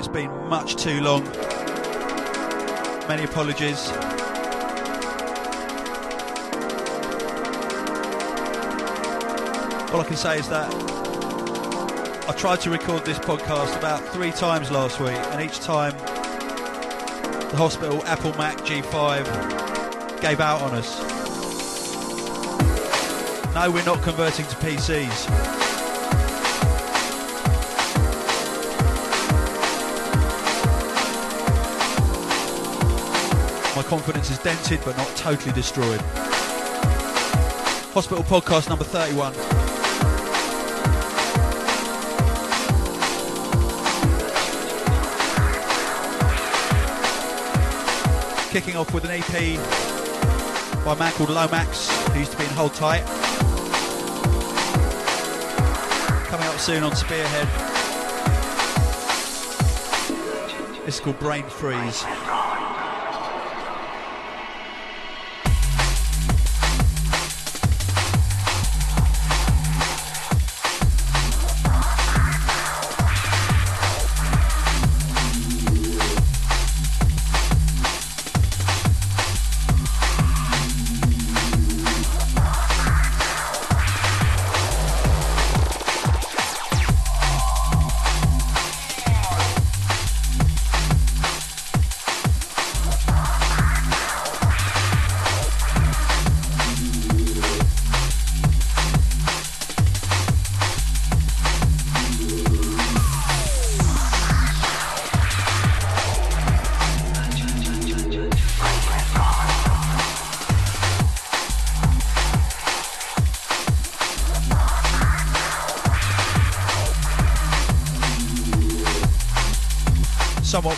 It's been much too long. Many apologies. All I can say is that I tried to record this podcast about three times last week, and each time the hospital Apple Mac G5 gave out on us. No, we're not converting to PCs. My confidence is dented but not totally destroyed. Hospital podcast number 31. Kicking off with an EP by a man called Lomax, who used to be in Hold Tight. Coming up soon on Spearhead. Is called Brain Freeze.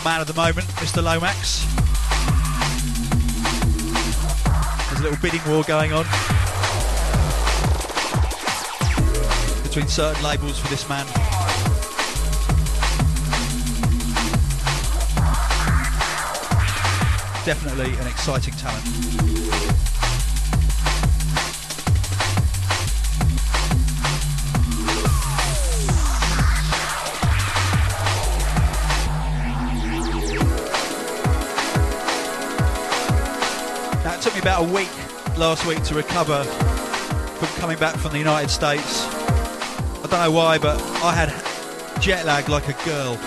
Man of the moment, Mr. Lomax. There's a little bidding war going on between certain labels for this man. Definitely an exciting talent. About a week last week to recover from coming back from the United States. I don't know why, but I had jet lag like a girl.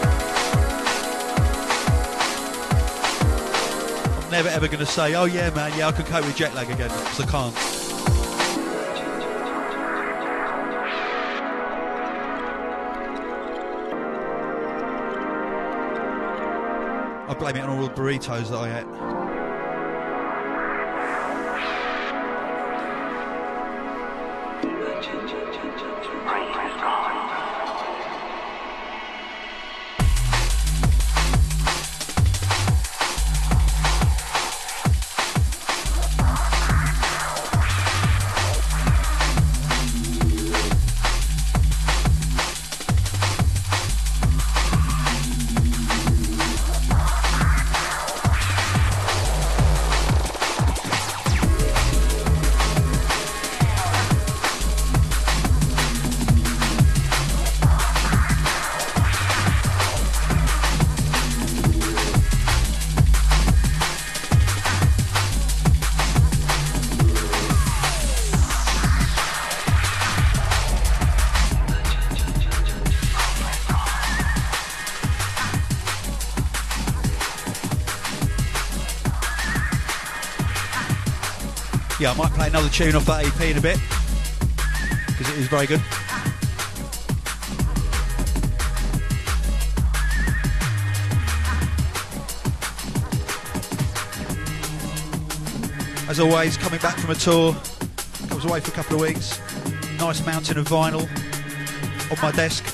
I'm never ever going to say, oh yeah, man, yeah, I can cope with jet lag again, because I can't. I blame it on all the burritos that I ate. Yeah, I might play another tune off that EP in a bit because it is very good. As always, coming back from a tour, I was away for a couple of weeks. Nice mountain of vinyl on my desk,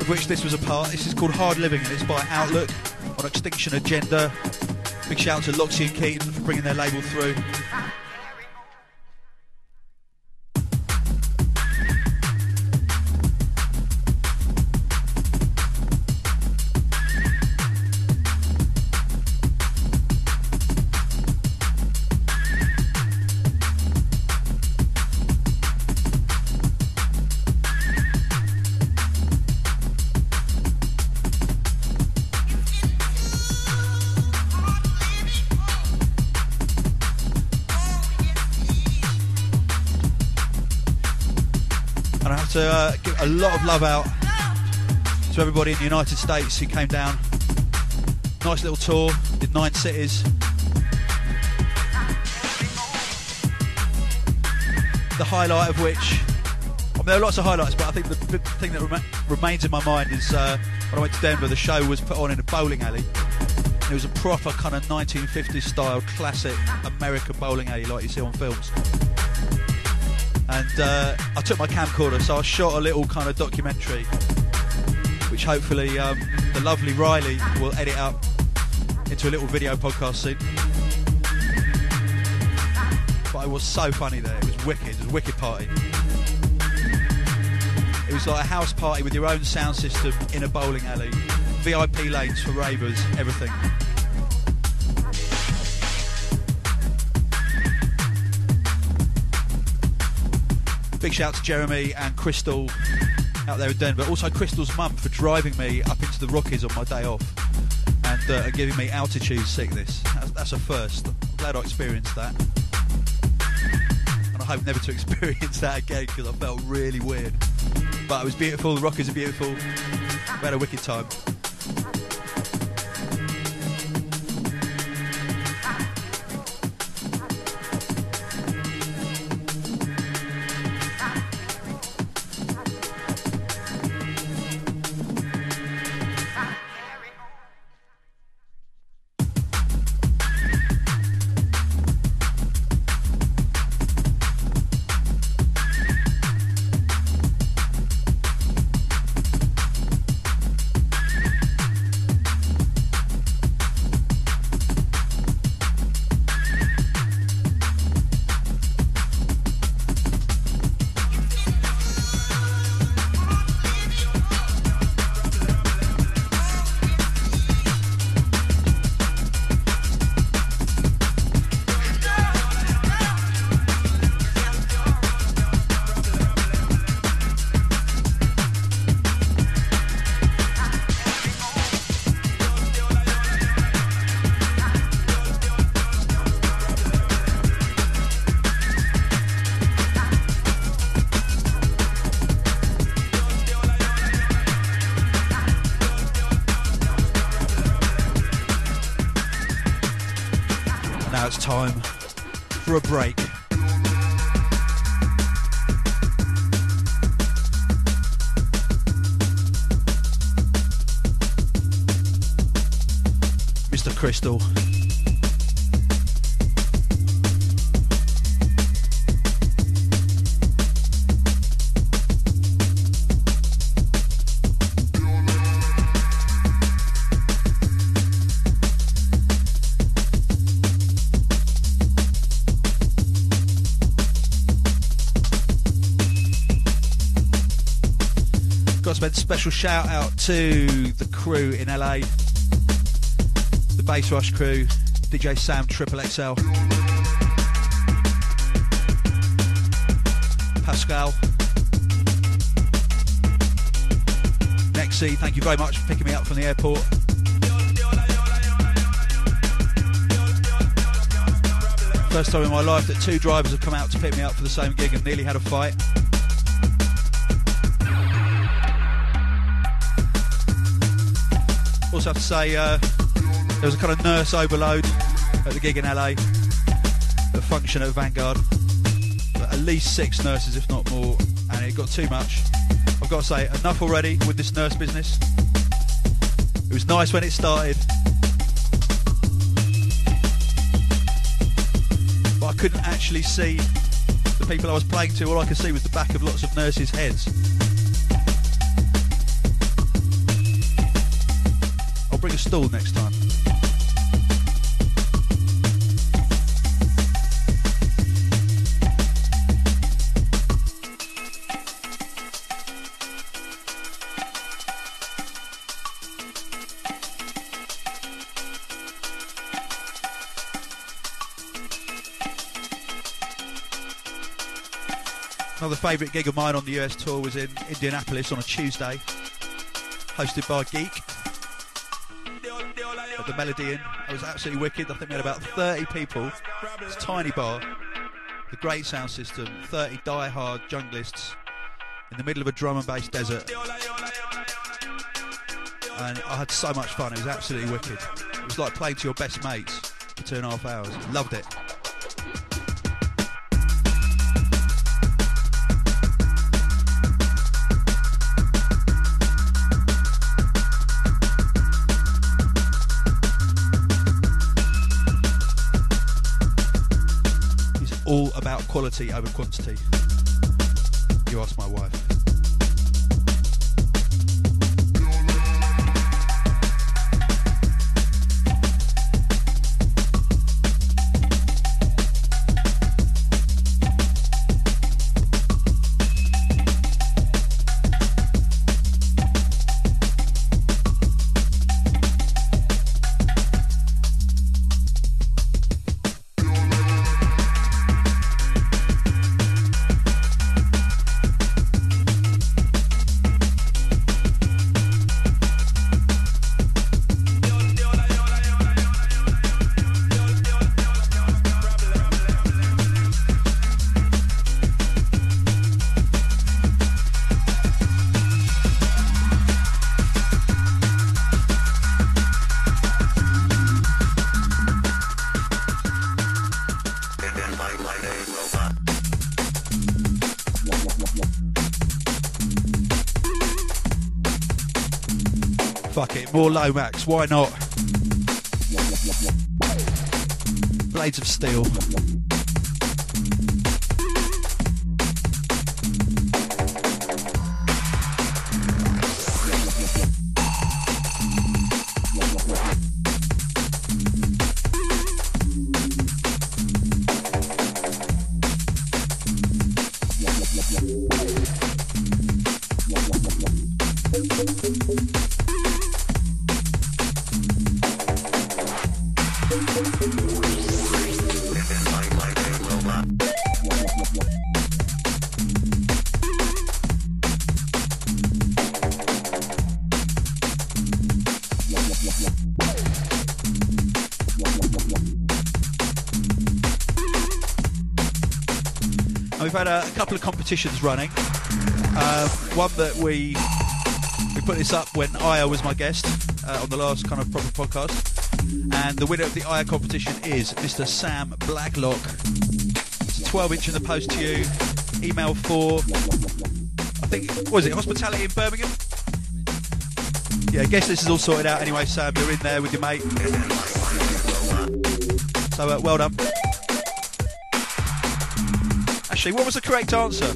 of which this was a part. This is called Hard Living and it's by Outlook on Extinction Agenda. Big shout out to Loxy and Keaton bringing their label through. A lot of love out to everybody in the United States who came down. Nice little tour, did nine cities. The highlight of which, I mean, there are lots of highlights, but I think the, thing that rem- remains in my mind is uh, when I went to Denver, the show was put on in a bowling alley. It was a proper kind of 1950s style classic American bowling alley like you see on films. And uh, I took my camcorder, so I shot a little kind of documentary, which hopefully um, the lovely Riley will edit up into a little video podcast soon. But it was so funny there. It was wicked. It was a wicked party. It was like a house party with your own sound system in a bowling alley. VIP lanes for ravers, everything. Big shout to Jeremy and Crystal out there in Denver. Also, Crystal's mum for driving me up into the Rockies on my day off and uh, giving me altitude sickness. That's, that's a first. I'm glad I experienced that. And I hope never to experience that again because I felt really weird. But it was beautiful. The Rockies are beautiful. We had a wicked time. Break. Special shout out to the crew in LA, the Bass Rush crew, DJ Sam Triple XL, Pascal, Nexi. Thank you very much for picking me up from the airport. First time in my life that two drivers have come out to pick me up for the same gig and nearly had a fight. Also have to say, uh, there was a kind of nurse overload at the gig in LA, the function at Vanguard. But at least six nurses, if not more, and it got too much. I've got to say, enough already with this nurse business. It was nice when it started, but I couldn't actually see the people I was playing to. All I could see was the back of lots of nurses' heads. Stool next time. Another favourite gig of mine on the US tour was in Indianapolis on a Tuesday, hosted by Geek the Melody in. It was absolutely wicked. I think we had about 30 people. It's a tiny bar, the great sound system, 30 die-hard junglists in the middle of a drum and bass desert. And I had so much fun. It was absolutely wicked. It was like playing to your best mates for two and a half hours. Loved it. Quality over quantity. You ask my wife. More Lomax, why not? Blades of Steel. Competitions running. Um, one that we we put this up when Aya was my guest uh, on the last kind of proper podcast. And the winner of the Aya competition is Mr. Sam Blacklock. It's a 12 inch in the post to you. Email for, I think, was it, Hospitality in Birmingham? Yeah, I guess this is all sorted out anyway, Sam. You're in there with your mate. So, uh, well done. What was the correct answer?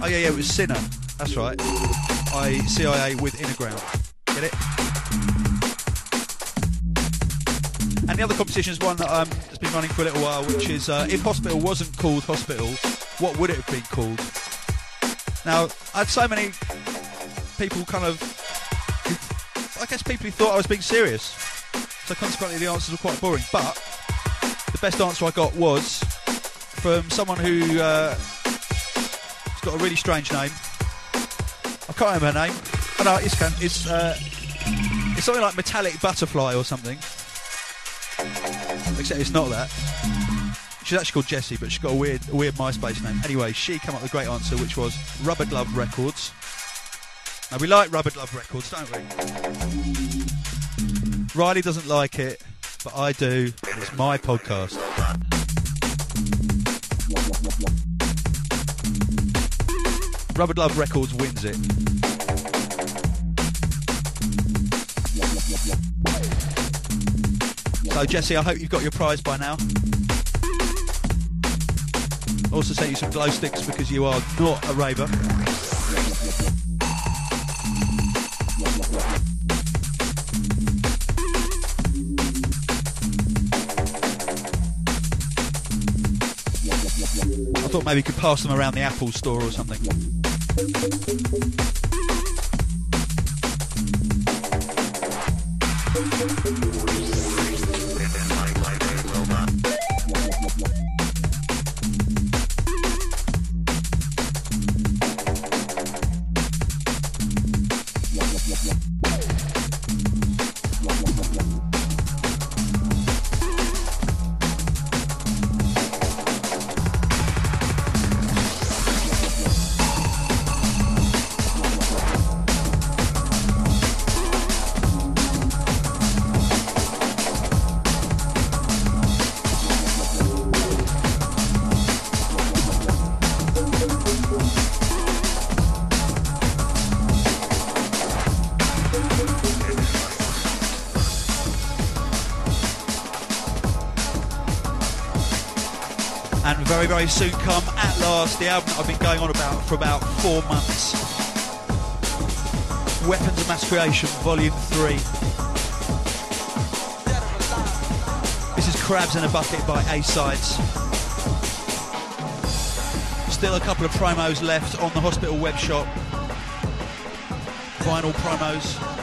Oh yeah, yeah, it was Sinner. That's right. I CIA with Inner Ground. Get it? And the other competition is one that um, has been running for a little while, which is uh, if Hospital wasn't called Hospital, what would it have been called? Now, I had so many people kind of, I guess people who thought I was being serious. So consequently, the answers were quite boring. But the best answer I got was from someone who uh, has got a really strange name. I can't remember her name. Oh no, it's it's uh, it's something like metallic butterfly or something. Except it's not that. She's actually called Jessie, but she's got a weird, a weird MySpace name. Anyway, she came up with a great answer, which was Rubber Glove Records. Now we like Rubber Glove Records, don't we? Riley doesn't like it, but I do. It's my podcast. Rubber Glove Records wins it. So, Jesse, I hope you've got your prize by now. Also, sent you some glow sticks because you are not a raver. I thought maybe we could pass them around the Apple store or something. Very soon come, at last, the album I've been going on about for about four months. Weapons of Mass Creation, Volume 3. This is Crabs in a Bucket by A-Sides. Still a couple of promos left on the hospital web shop. Vinyl promos.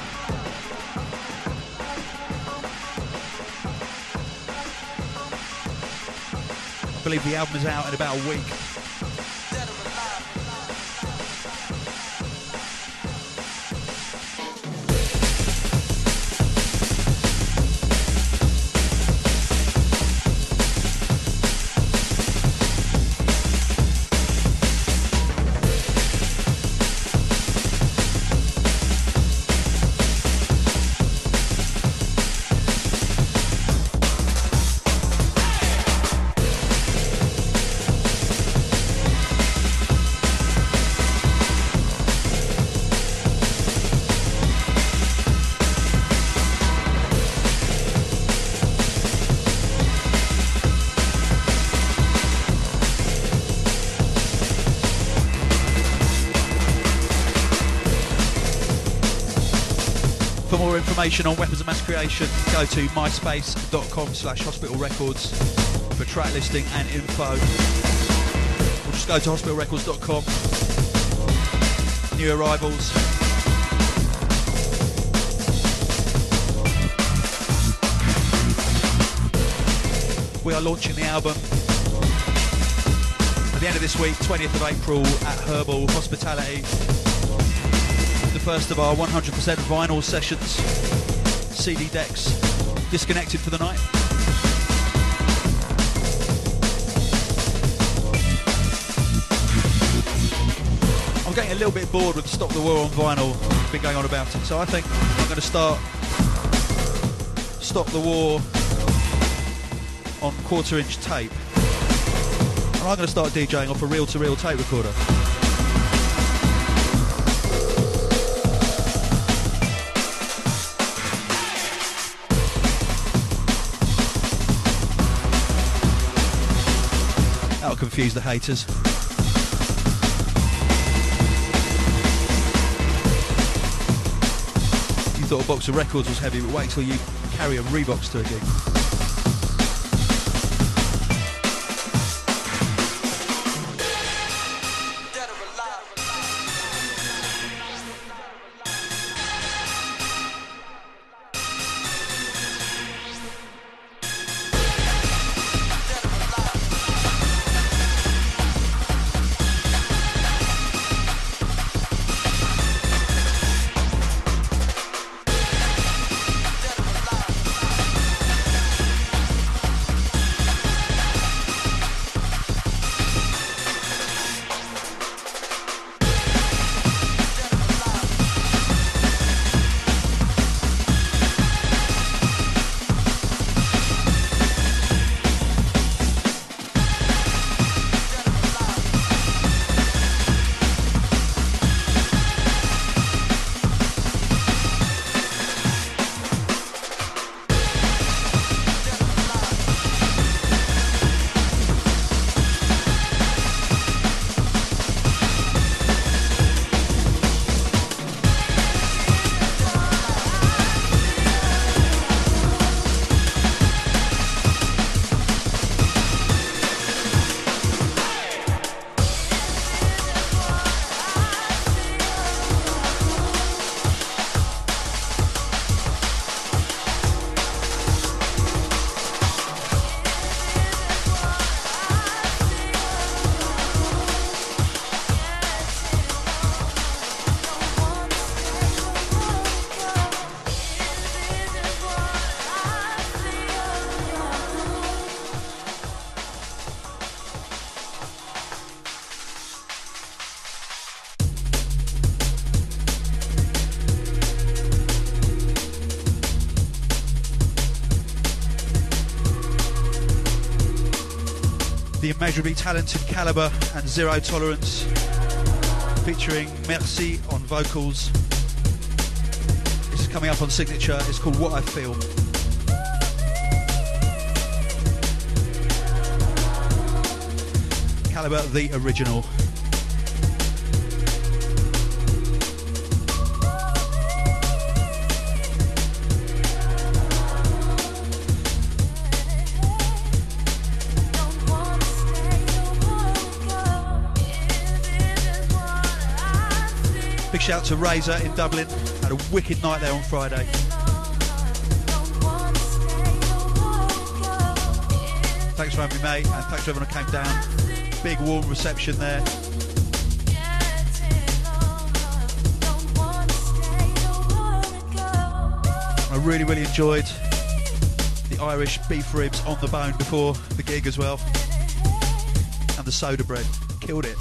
Believe the album is out in about a week. More information on Weapons of Mass Creation, go to myspace.com slash hospital records for track listing and info. Or just go to hospitalrecords.com. New arrivals. We are launching the album at the end of this week, 20th of April at Herbal Hospitality first of our 100% vinyl sessions. CD decks disconnected for the night. I'm getting a little bit bored with Stop the War on vinyl. Been going on about it, so I think I'm going to start Stop the War on quarter-inch tape. And I'm going to start DJing off a reel-to-reel tape recorder. Confuse the haters. You thought a box of records was heavy, but wait till you carry a Reeboks to a gig. Talented Calibre and Zero Tolerance, featuring Merci on vocals. This is coming up on Signature. It's called What I Feel. Calibre, the original. Shout to Razor in Dublin. Had a wicked night there on Friday. Thanks for having me, mate, and thanks to everyone who came down. Big warm reception there. I really, really enjoyed the Irish beef ribs on the bone before the gig as well, and the soda bread. Killed it.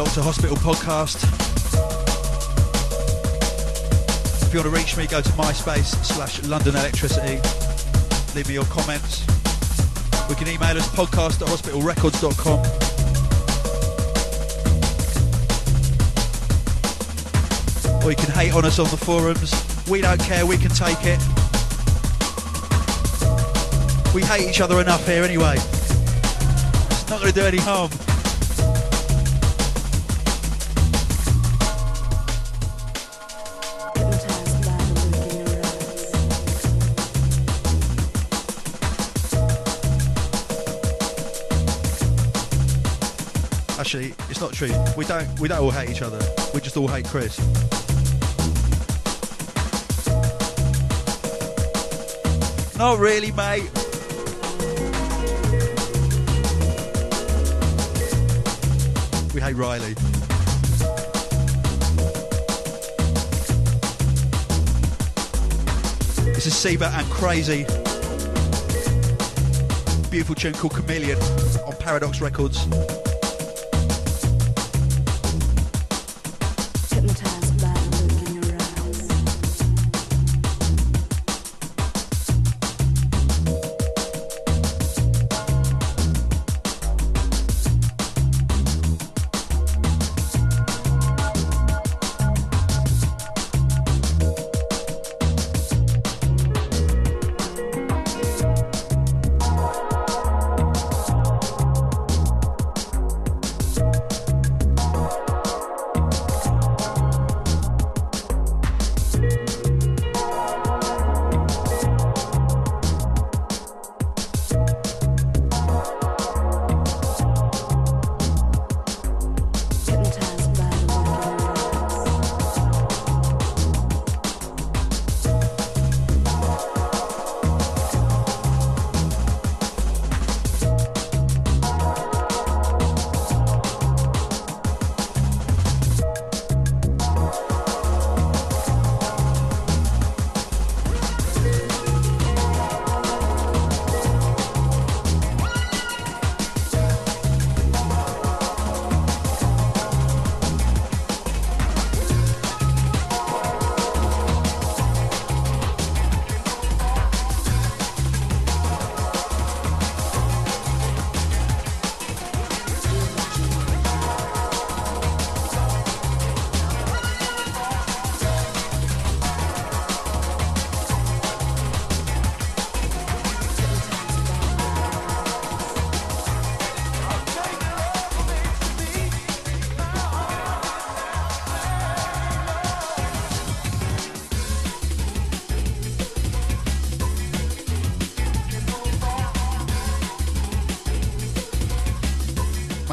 Locked to Hospital Podcast. If you want to reach me, go to MySpace slash London Electricity. Leave me your comments. We can email us podcast at hospitalrecords.com. Or you can hate on us on the forums. We don't care, we can take it. We hate each other enough here anyway. It's not going to do any harm. Actually, it's not true. We don't we don't all hate each other. We just all hate Chris. Not really, mate. We hate Riley. This is Seba and Krazy. Beautiful tune called Chameleon on Paradox Records.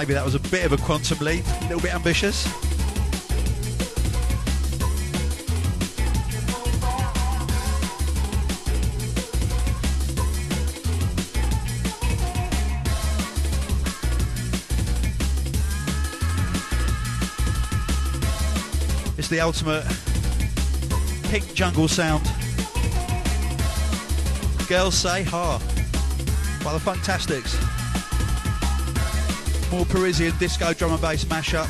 Maybe that was a bit of a quantum leap, a little bit ambitious. It's the ultimate pink jungle sound. Girls say ha by the Fantastics. More Parisian disco drum and bass mashup.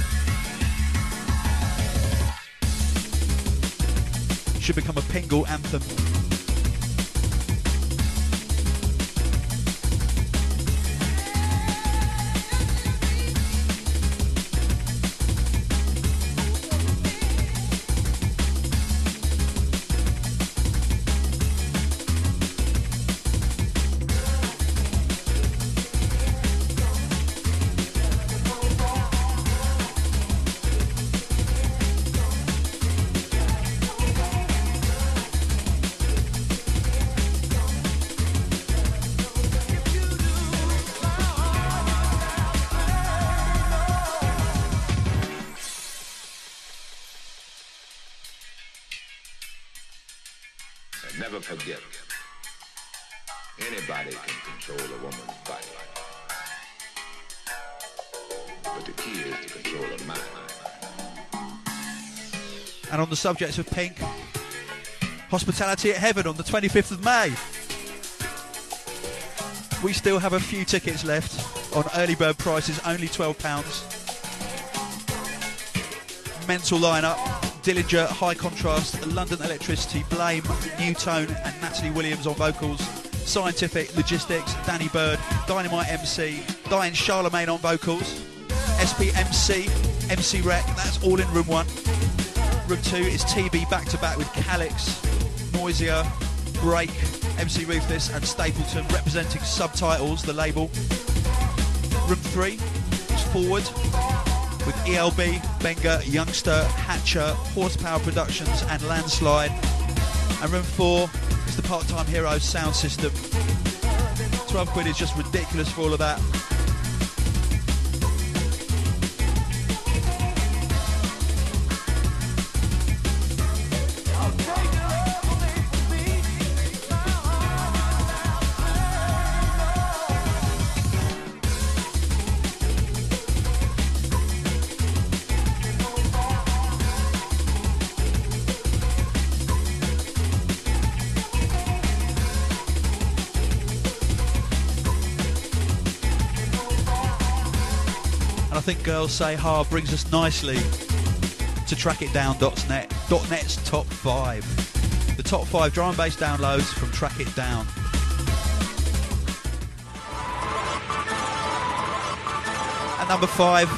Should become a Pingle anthem. And on the subject of pink, hospitality at heaven on the 25th of May. We still have a few tickets left on early bird prices, only £12. Mental lineup Dillinja, High Contrast, London Electricity, Blame, Nu:Tone, and Natalie Williams on vocals. Scientific, Logistics, Danny Byrd, Dynamite MC, Diane Charlemagne on vocals. SPMC, MC Rec, that's all in room one. Room two is TB back to back with Calyx, Noisia, Break, MC Ruthless, and Stapleton representing Subtitles, the label. Room three is Forward with ELB, Benga, Youngsta, Hatcha, Horsepower Productions, and Landslide. And room four is the Part Time Heroes sound system. 12 quid is just ridiculous for all of that. Think Girls Say Ha brings us nicely to trackitdown.net. .net's top five. The top five drum and bass downloads from Track It Down. At number five,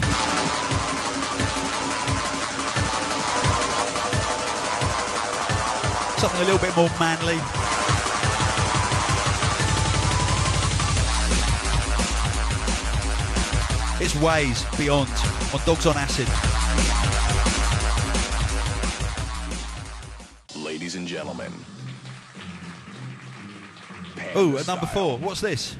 something a little bit more manly. Ways Beyond on Dogs on Acid. Ladies and gentlemen. Oh, at number four, what's this?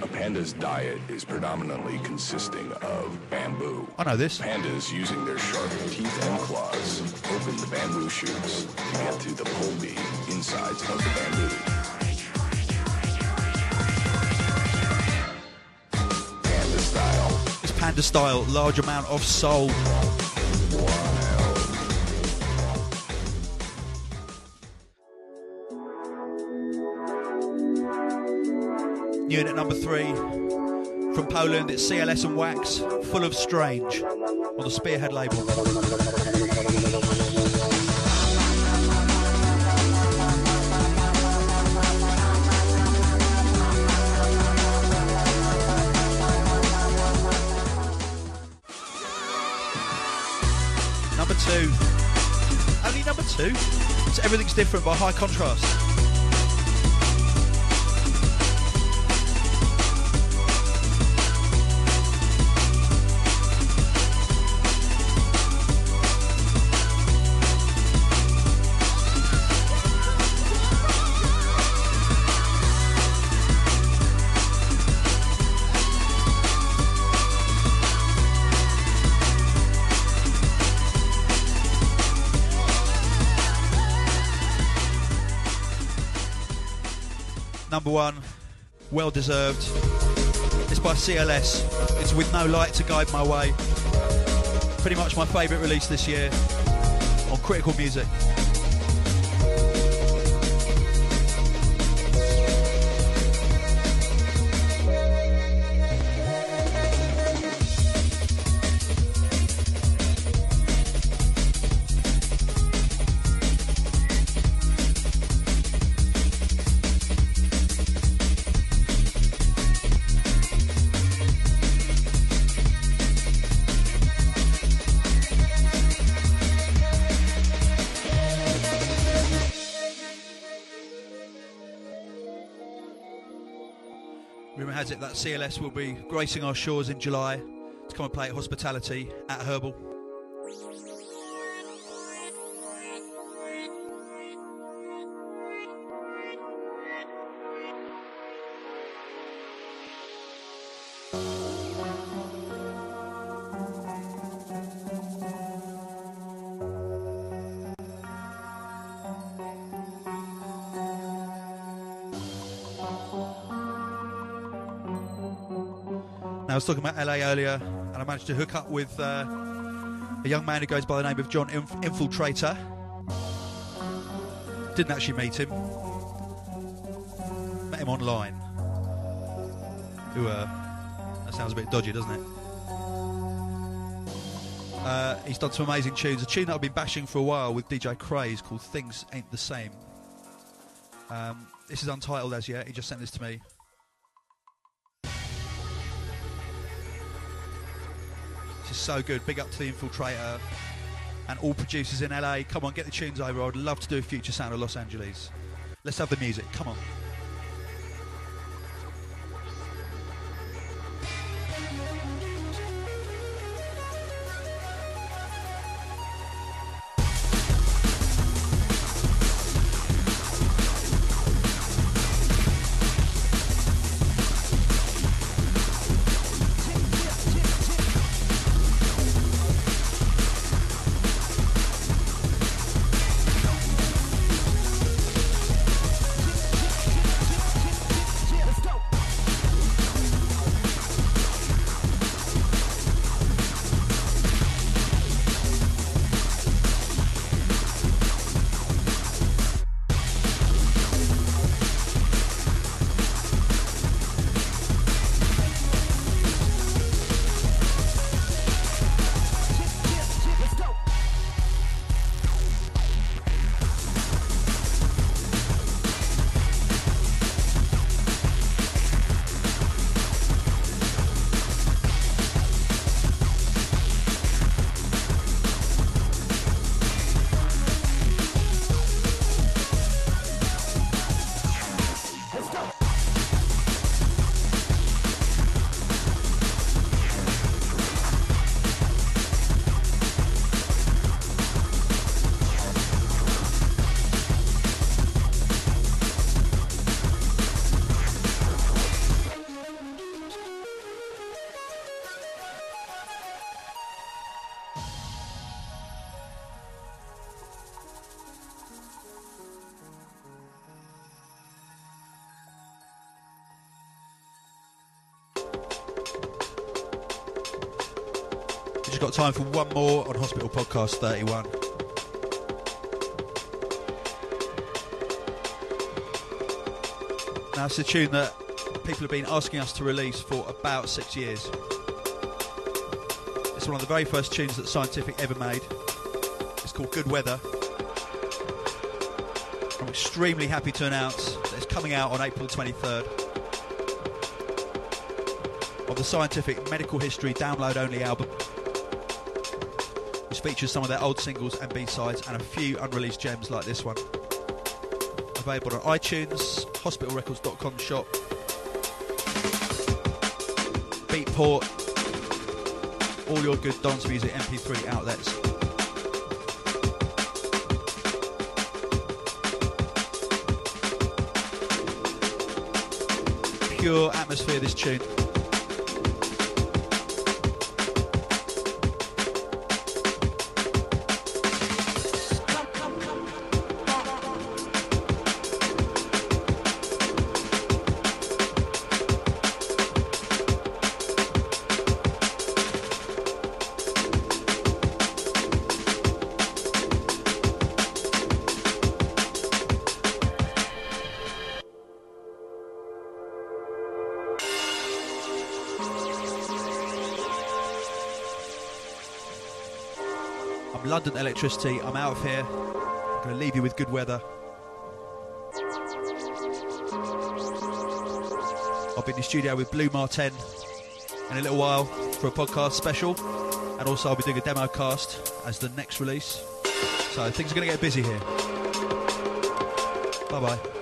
A panda's diet is predominantly consisting of bamboo. I know this. Pandas using their sharp teeth and claws open the bamboo shoots to get to the pulpy insides of the bamboo. It's style, large amount of soul. Unit number three. From Poland, it's CLS and Wax, full of strange, on the Spearhead label. Two? So everything's different by high contrast. Number one. Well deserved. It's by CLS. It's with no light to guide my way. Pretty much my favourite release this year on Critical Music. CLS will be gracing our shores in July to come and play at Hospitality at Herbal. Talking about LA earlier, and I managed to hook up with uh, a young man who goes by the name of John Inf- Infiltrator. Didn't actually meet him. Met him online. Who, uh, that sounds a bit dodgy, doesn't it? Uh, he's done some amazing tunes. A tune that I've been bashing for a while with DJ Craze called Things Ain't the Same. Um, this is untitled as yet. He just sent this to me. Is so good. Big up to the Infiltrator and all producers in LA. Come on, get the tunes over. I'd love to do a future sound of Los Angeles. Let's have the music. Come on. Just got time for one more on Hospital Podcast 31. Now, it's a tune that people have been asking us to release for about six years. It's one of the very first tunes that Scientific ever made. It's called Good Weather. I'm extremely happy to announce that it's coming out on April 23rd of the Scientific Medical History download only album, features some of their old singles and B-sides and a few unreleased gems like this one. Available on iTunes, hospitalrecords.com shop, Beatport, all your good dance music MP3 outlets. Pure atmosphere, this tune. London Electricity. I'm out of here. I'm going to leave you with good weather. I'll be in the studio with Blu Mar Ten in a little while for a podcast special. And also, I'll be doing a demo cast as the next release. So things are going to get busy here. Bye bye.